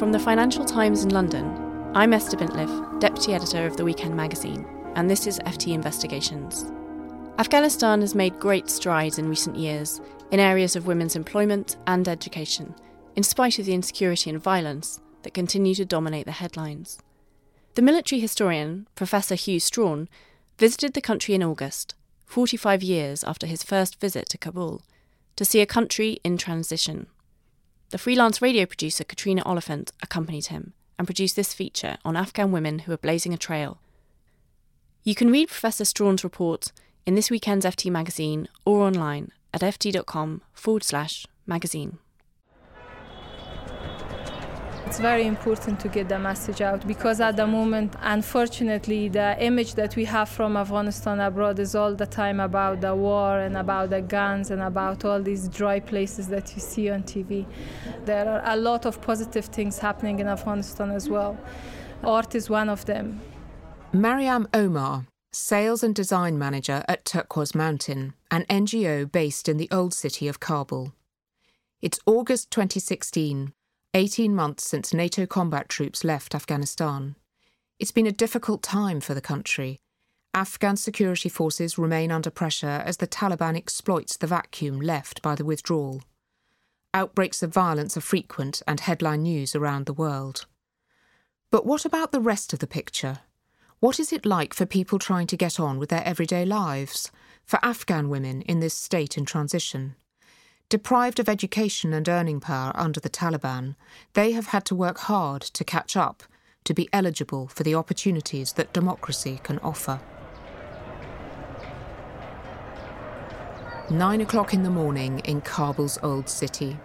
From the Financial Times in London, I'm Esther Bintliff, Deputy Editor of the Weekend magazine, and this is FT Investigations. Afghanistan has made great strides in recent years in areas of women's employment and education, in spite of the insecurity and violence that continue to dominate the headlines. The military historian, Professor Hew Strachan, visited the country in August, 45 years after his first visit to Kabul, to see a country in transition. The freelance radio producer Catriona Oliphant accompanied him and produced this feature on Afghan women who are blazing a trail. You can read Professor Strachan's report in this weekend's FT magazine or online at ft.com forward slash magazine. It's very important to get the message out because at the moment, unfortunately, the image that we have from Afghanistan abroad is all the time about the war and about the guns and about all these dry places that you see on TV. There are a lot of positive things happening in Afghanistan as well. Art is one of them. Mariam Omar, Sales and Design Manager at Turquoise Mountain, an NGO based in the old city of Kabul. It's August 2016 18 months since NATO combat troops left Afghanistan. It's been a difficult time for the country. Afghan security forces remain under pressure as the Taliban exploits the vacuum left by the withdrawal. Outbreaks of violence are frequent and headline news around the world. But what about the rest of the picture? What is it like for people trying to get on with their everyday lives, for Afghan women in this state in transition? Deprived of education and earning power under the Taliban, they have had to work hard to catch up, to be eligible for the opportunities that democracy can offer. Nine o'clock in the morning in Kabul's old city.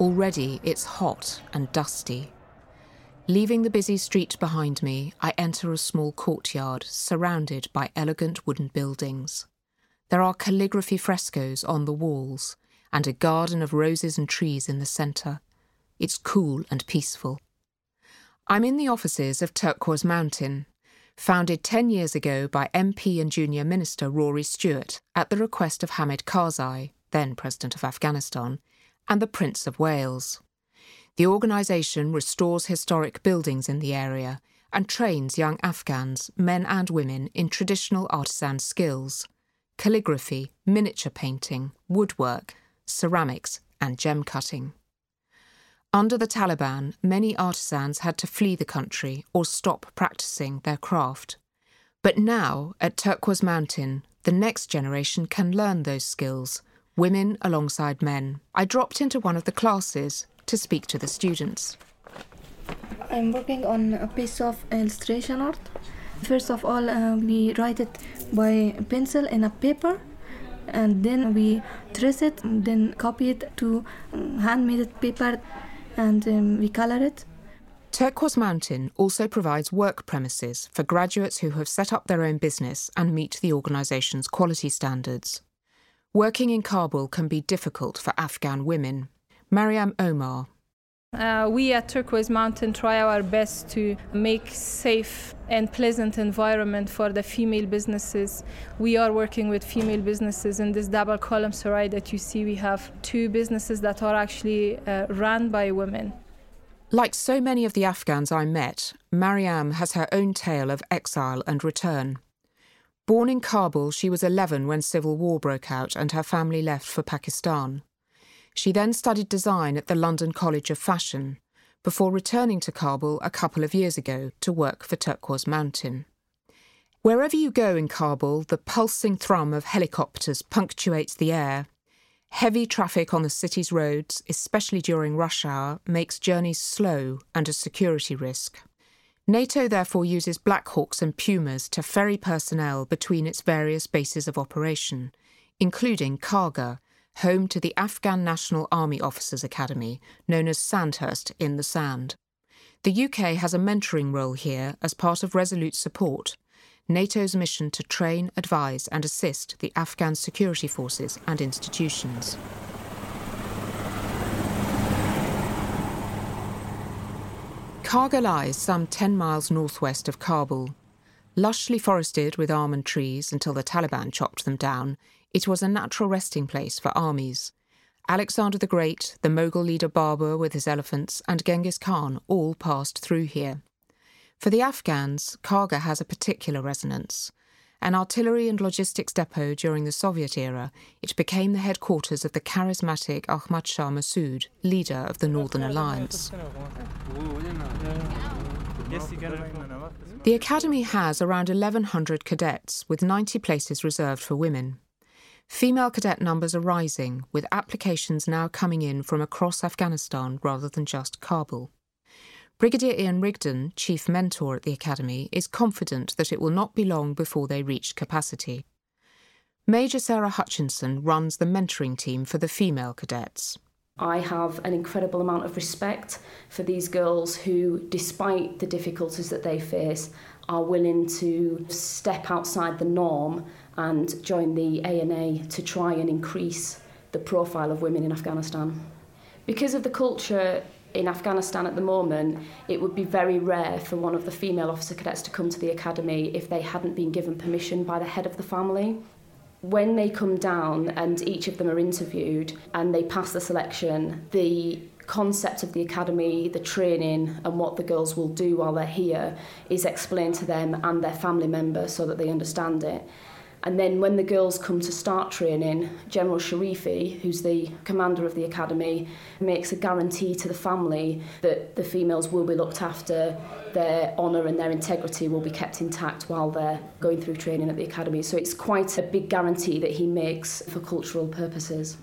Already it's hot and dusty. Leaving the busy street behind me, I enter a small courtyard surrounded by elegant wooden buildings. There are calligraphy frescoes on the walls and a garden of roses and trees in the centre. It's cool and peaceful. I'm in the offices of Turquoise Mountain, founded 10 years ago by MP and Junior Minister Rory Stewart at the request of Hamid Karzai, then President of Afghanistan, and the Prince of Wales. The organisation restores historic buildings in the area and trains young Afghans, men and women, in traditional artisan skills calligraphy, miniature painting, woodwork, ceramics, and gem cutting. Under the Taliban, many artisans had to flee the country or stop practicing their craft. But now, at Turquoise Mountain, the next generation can learn those skills, women alongside men. I dropped into one of the classes to speak to the students. I'm working on a piece of illustration art. First of all, uh, we write it by pencil in a paper and then we trace it, then copy it to um, handmade paper, and um, we color it. Turquoise Mountain also provides work premises for graduates who have set up their own business and meet the organisation's quality standards. Working in Kabul can be difficult for Afghan women. Mariam Omar, uh, we at Turquoise Mountain try our best to make safe and pleasant environment for the female businesses. We are working with female businesses in this double column sarai that you see. We have two businesses that are actually uh, run by women. Like so many of the Afghans I met, Mariam has her own tale of exile and return. Born in Kabul, she was 11 when civil war broke out and her family left for Pakistan. She then studied design at the London College of Fashion before returning to Kabul a couple of years ago to work for Turquoise Mountain. Wherever you go in Kabul, the pulsing thrum of helicopters punctuates the air. Heavy traffic on the city's roads, especially during rush hour, makes journeys slow and a security risk. NATO therefore uses Black Hawks and Pumas to ferry personnel between its various bases of operation, including Karga, home to the Afghan National Army Officers Academy, known as Sandhurst in the Sand. The UK has a mentoring role here as part of Resolute Support, NATO's mission to train, advise, and assist the Afghan security forces and institutions. Karga lies some 10 miles northwest of Kabul. Lushly forested with almond trees until the Taliban chopped them down, it was a natural resting place for armies. Alexander the Great, the Mughal leader Babur with his elephants, and Genghis Khan all passed through here. For the Afghans, Karga has a particular resonance. An artillery and logistics depot during the Soviet era, it became the headquarters of the charismatic Ahmad Shah Massoud, leader of the Northern Alliance. The academy has around 1,100 cadets, with 90 places reserved for women. Female cadet numbers are rising, with applications now coming in from across Afghanistan rather than just Kabul. Brigadier Ian Rigdon, chief mentor at the Academy, is confident that it will not be long before they reach capacity. Major Sarah Hutchinson runs the mentoring team for the female cadets. I have an incredible amount of respect for these girls who, despite the difficulties that they face, are willing to step outside the norm and join the ANA to try and increase the profile of women in Afghanistan. Because of the culture in Afghanistan at the moment, it would be very rare for one of the female officer cadets to come to the academy if they hadn't been given permission by the head of the family. When they come down and each of them are interviewed and they pass the selection, the concept of the academy, the training, and what the girls will do while they're here is explained to them and their family members so that they understand it. And then when the girls come to start training, General Sharifi, who's the commander of the academy, makes a guarantee to the family that the females will be looked after, their honour and their integrity will be kept intact while they're going through training at the academy. So it's quite a big guarantee that he makes for cultural purposes.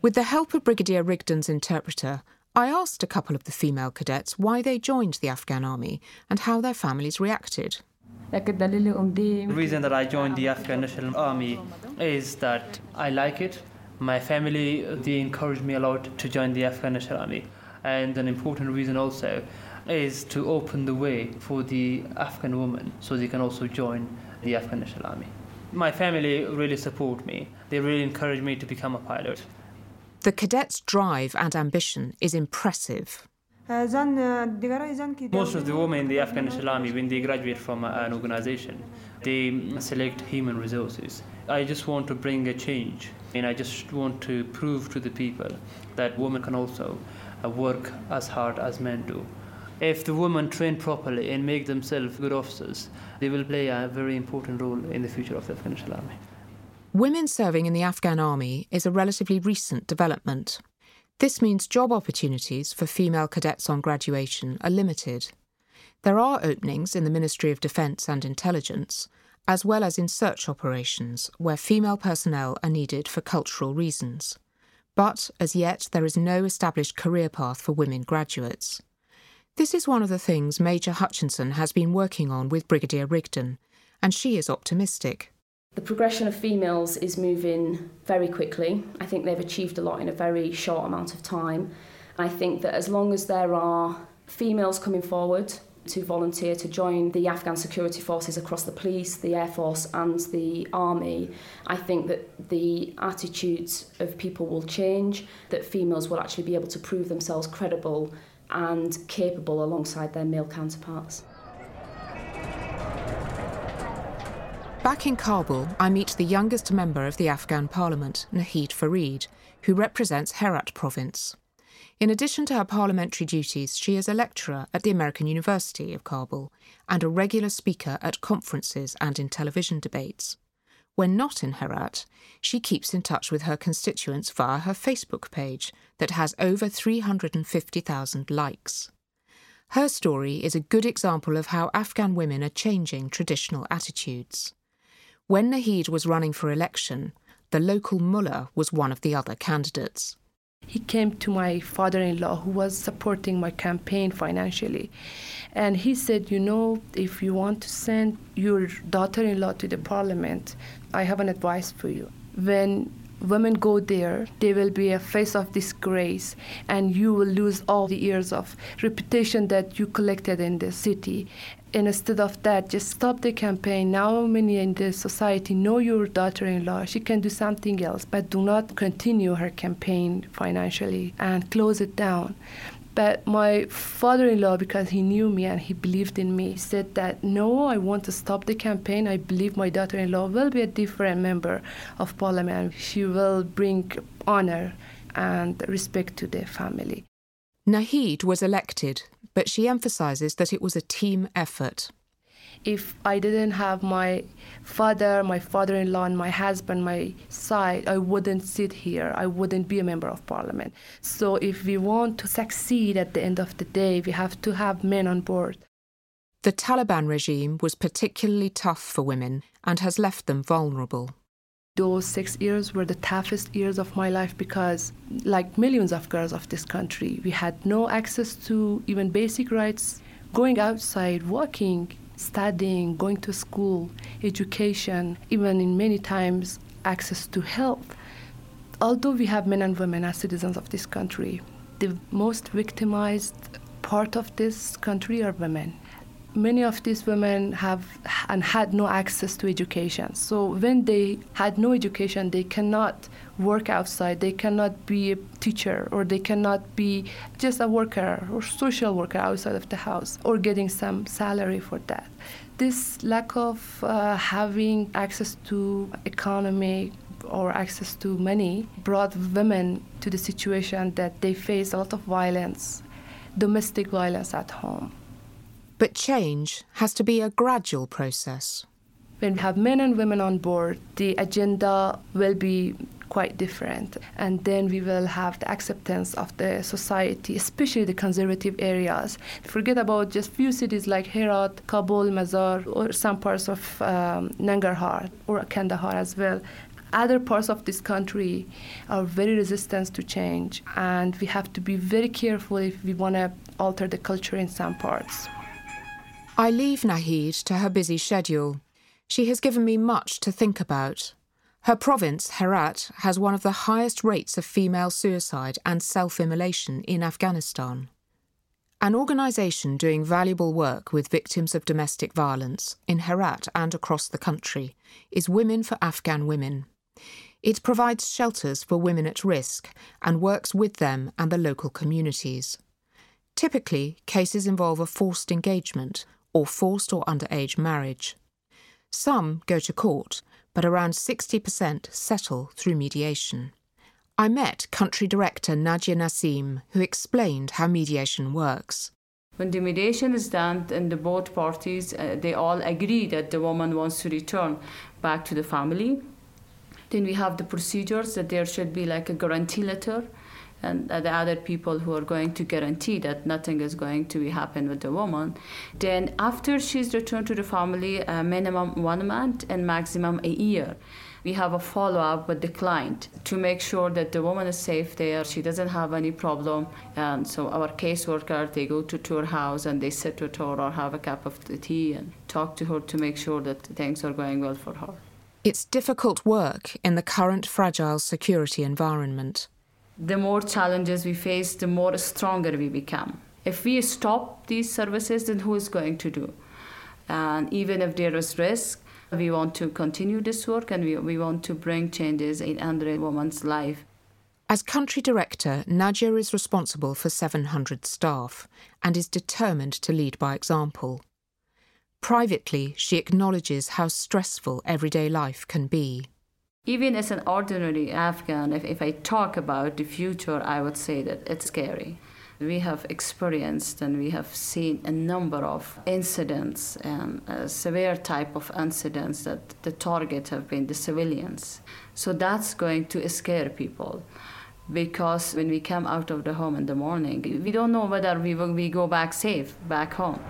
With the help of Brigadier Rigdon's interpreter, I asked a couple of the female cadets why they joined the Afghan army and how their families reacted. Um, the reason that I joined the Afghan National Army is that I like it. My family they encouraged me a lot to join the Afghan National Army, and an important reason also is to open the way for the Afghan women so they can also join the Afghan National Army. My family really support me. They really encourage me to become a pilot. The cadets' drive and ambition is impressive. Most of the women in the Afghan National Army, when they graduate from uh, an organization, they mm, select human resources. I just want to bring a change, and I just want to prove to the people that women can also uh, work as hard as men do. If the women train properly and make themselves good officers, they will play a very important role in the future of the Afghan National Army. Women serving in the Afghan army is a relatively recent development. This means job opportunities for female cadets on graduation are limited. There are openings in the Ministry of Defence and Intelligence, as well as in search operations, where female personnel are needed for cultural reasons. But as yet, there is no established career path for women graduates. This is one of the things Major Hutchinson has been working on with Brigadier Rigdon, and she is optimistic. The progression of females is moving very quickly. I think they've achieved a lot in a very short amount of time. I think that as long as there are females coming forward to volunteer to join the Afghan security forces across the police, the air force, and the army, I think that the attitudes of people will change, that females will actually be able to prove themselves credible and capable alongside their male counterparts. Back in Kabul, I meet the youngest member of the Afghan parliament, Nahid Farid, who represents Herat province. In addition to her parliamentary duties, she is a lecturer at the American University of Kabul and a regular speaker at conferences and in television debates. When not in Herat, she keeps in touch with her constituents via her Facebook page that has over 350,000 likes. Her story is a good example of how Afghan women are changing traditional attitudes. When Nahid was running for election, the local mullah was one of the other candidates. He came to my father in law, who was supporting my campaign financially. And he said, You know, if you want to send your daughter in law to the parliament, I have an advice for you. When women go there, they will be a face of disgrace, and you will lose all the years of reputation that you collected in the city. Instead of that, just stop the campaign. Now, many in the society know your daughter in law. She can do something else, but do not continue her campaign financially and close it down. But my father in law, because he knew me and he believed in me, said that no, I want to stop the campaign. I believe my daughter in law will be a different member of parliament. She will bring honor and respect to the family. Nahid was elected, but she emphasizes that it was a team effort if I didn't have my father, my father in law, and my husband, my side, I wouldn't sit here. I wouldn't be a member of parliament. So, if we want to succeed at the end of the day, we have to have men on board. The Taliban regime was particularly tough for women and has left them vulnerable. Those six years were the toughest years of my life because, like millions of girls of this country, we had no access to even basic rights. Going outside, walking, studying, going to school, education, even in many times access to health. Although we have men and women as citizens of this country, the most victimized part of this country are women many of these women have and had no access to education. So when they had no education, they cannot work outside. They cannot be a teacher or they cannot be just a worker or social worker outside of the house or getting some salary for that. This lack of uh, having access to economy or access to money brought women to the situation that they face a lot of violence, domestic violence at home. But change has to be a gradual process. When we have men and women on board, the agenda will be quite different. And then we will have the acceptance of the society, especially the conservative areas. Forget about just few cities like Herat, Kabul, Mazar, or some parts of um, Nangarhar or Kandahar as well. Other parts of this country are very resistant to change, and we have to be very careful if we want to alter the culture in some parts. I leave Nahid to her busy schedule. She has given me much to think about. Her province, Herat, has one of the highest rates of female suicide and self immolation in Afghanistan. An organisation doing valuable work with victims of domestic violence in Herat and across the country is Women for Afghan Women. It provides shelters for women at risk and works with them and the local communities. Typically, cases involve a forced engagement or forced or underage marriage. Some go to court, but around 60% settle through mediation. I met country director Nadia Nassim, who explained how mediation works. When the mediation is done and the both parties, uh, they all agree that the woman wants to return back to the family, then we have the procedures that there should be like a guarantee letter and the other people who are going to guarantee that nothing is going to be happen with the woman. Then after she's returned to the family, a minimum one month and maximum a year. We have a follow up with the client to make sure that the woman is safe there, she doesn't have any problem. And so our caseworker, they go to, to her house and they sit with her or have a cup of tea and talk to her to make sure that things are going well for her. It's difficult work in the current fragile security environment the more challenges we face, the more stronger we become. If we stop these services, then who is going to do? And even if there is risk, we want to continue this work and we, we want to bring changes in under woman's life. As country director, Nadia is responsible for 700 staff and is determined to lead by example. Privately, she acknowledges how stressful everyday life can be even as an ordinary Afghan, if, if I talk about the future, I would say that it's scary. We have experienced and we have seen a number of incidents, and a severe type of incidents that the target have been the civilians. So that's going to scare people because when we come out of the home in the morning, we don't know whether we will we go back safe back home.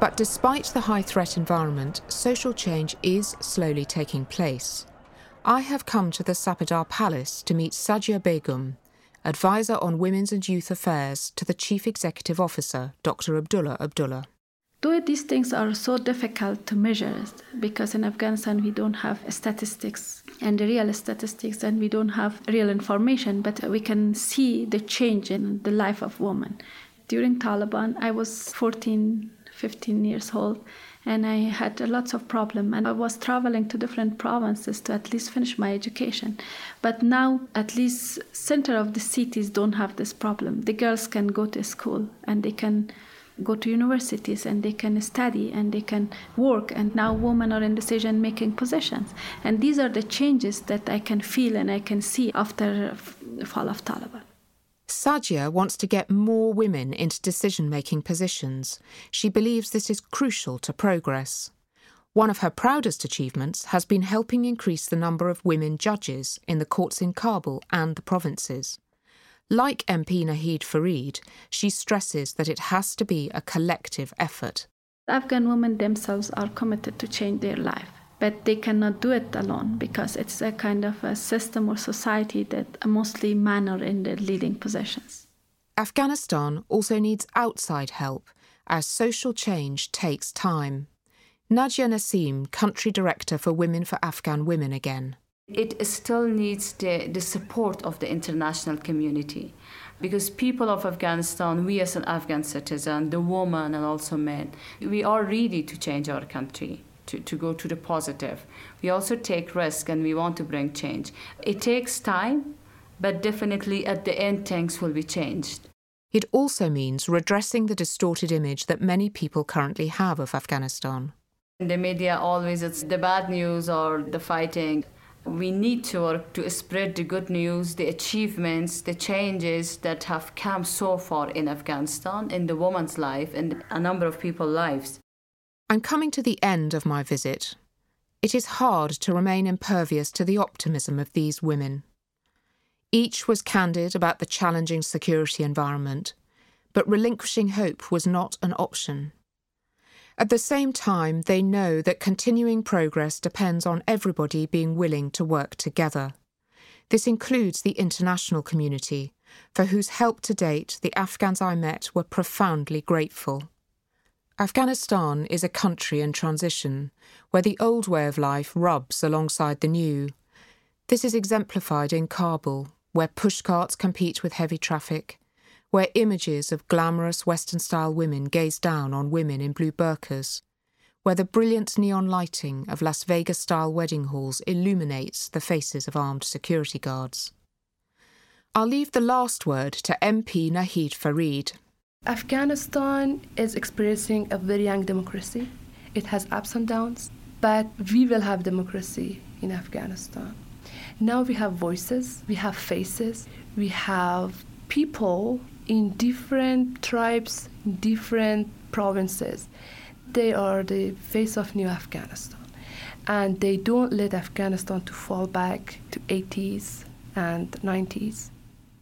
But despite the high threat environment, social change is slowly taking place. I have come to the Sapedar Palace to meet Sajia Begum, advisor on women's and youth affairs to the Chief Executive Officer, Dr. Abdullah Abdullah. Though these things are so difficult to measure because in Afghanistan we don't have statistics and real statistics and we don't have real information, but we can see the change in the life of women. During Taliban, I was 14, 15 years old and I had lots of problem and I was traveling to different provinces to at least finish my education. But now at least center of the cities don't have this problem. The girls can go to school and they can go to universities and they can study and they can work and now women are in decision making positions and these are the changes that i can feel and i can see after the fall of taliban Sajia wants to get more women into decision making positions. She believes this is crucial to progress. One of her proudest achievements has been helping increase the number of women judges in the courts in Kabul and the provinces. Like MP Nahid Farid, she stresses that it has to be a collective effort. Afghan women themselves are committed to change their life but they cannot do it alone because it's a kind of a system or society that mostly men are in the leading positions. Afghanistan also needs outside help as social change takes time. Nadia Nassim, Country Director for Women for Afghan Women again. It still needs the, the support of the international community because people of Afghanistan, we as an Afghan citizen, the women and also men, we are ready to change our country to, to go to the positive. We also take risk and we want to bring change. It takes time, but definitely at the end, things will be changed. It also means redressing the distorted image that many people currently have of Afghanistan. In the media, always it's the bad news or the fighting. We need to work to spread the good news, the achievements, the changes that have come so far in Afghanistan, in the woman's life, and a number of people's lives. I'm coming to the end of my visit. It is hard to remain impervious to the optimism of these women. Each was candid about the challenging security environment, but relinquishing hope was not an option. At the same time, they know that continuing progress depends on everybody being willing to work together. This includes the international community, for whose help to date the Afghans I met were profoundly grateful. Afghanistan is a country in transition, where the old way of life rubs alongside the new. This is exemplified in Kabul, where pushcarts compete with heavy traffic, where images of glamorous Western style women gaze down on women in blue burqas, where the brilliant neon lighting of Las Vegas style wedding halls illuminates the faces of armed security guards. I'll leave the last word to MP Nahid Farid, Afghanistan is experiencing a very young democracy. It has ups and downs, but we will have democracy in Afghanistan. Now we have voices, we have faces, we have people in different tribes, different provinces. They are the face of new Afghanistan. And they don't let Afghanistan to fall back to 80s and 90s.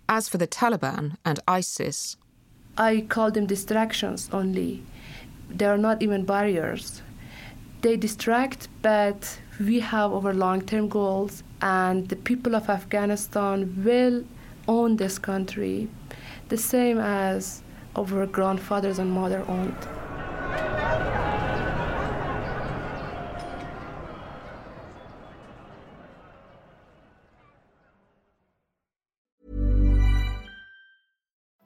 As for the Taliban and ISIS, I call them distractions only. They are not even barriers. They distract, but we have our long term goals, and the people of Afghanistan will own this country the same as our grandfathers and mother owned.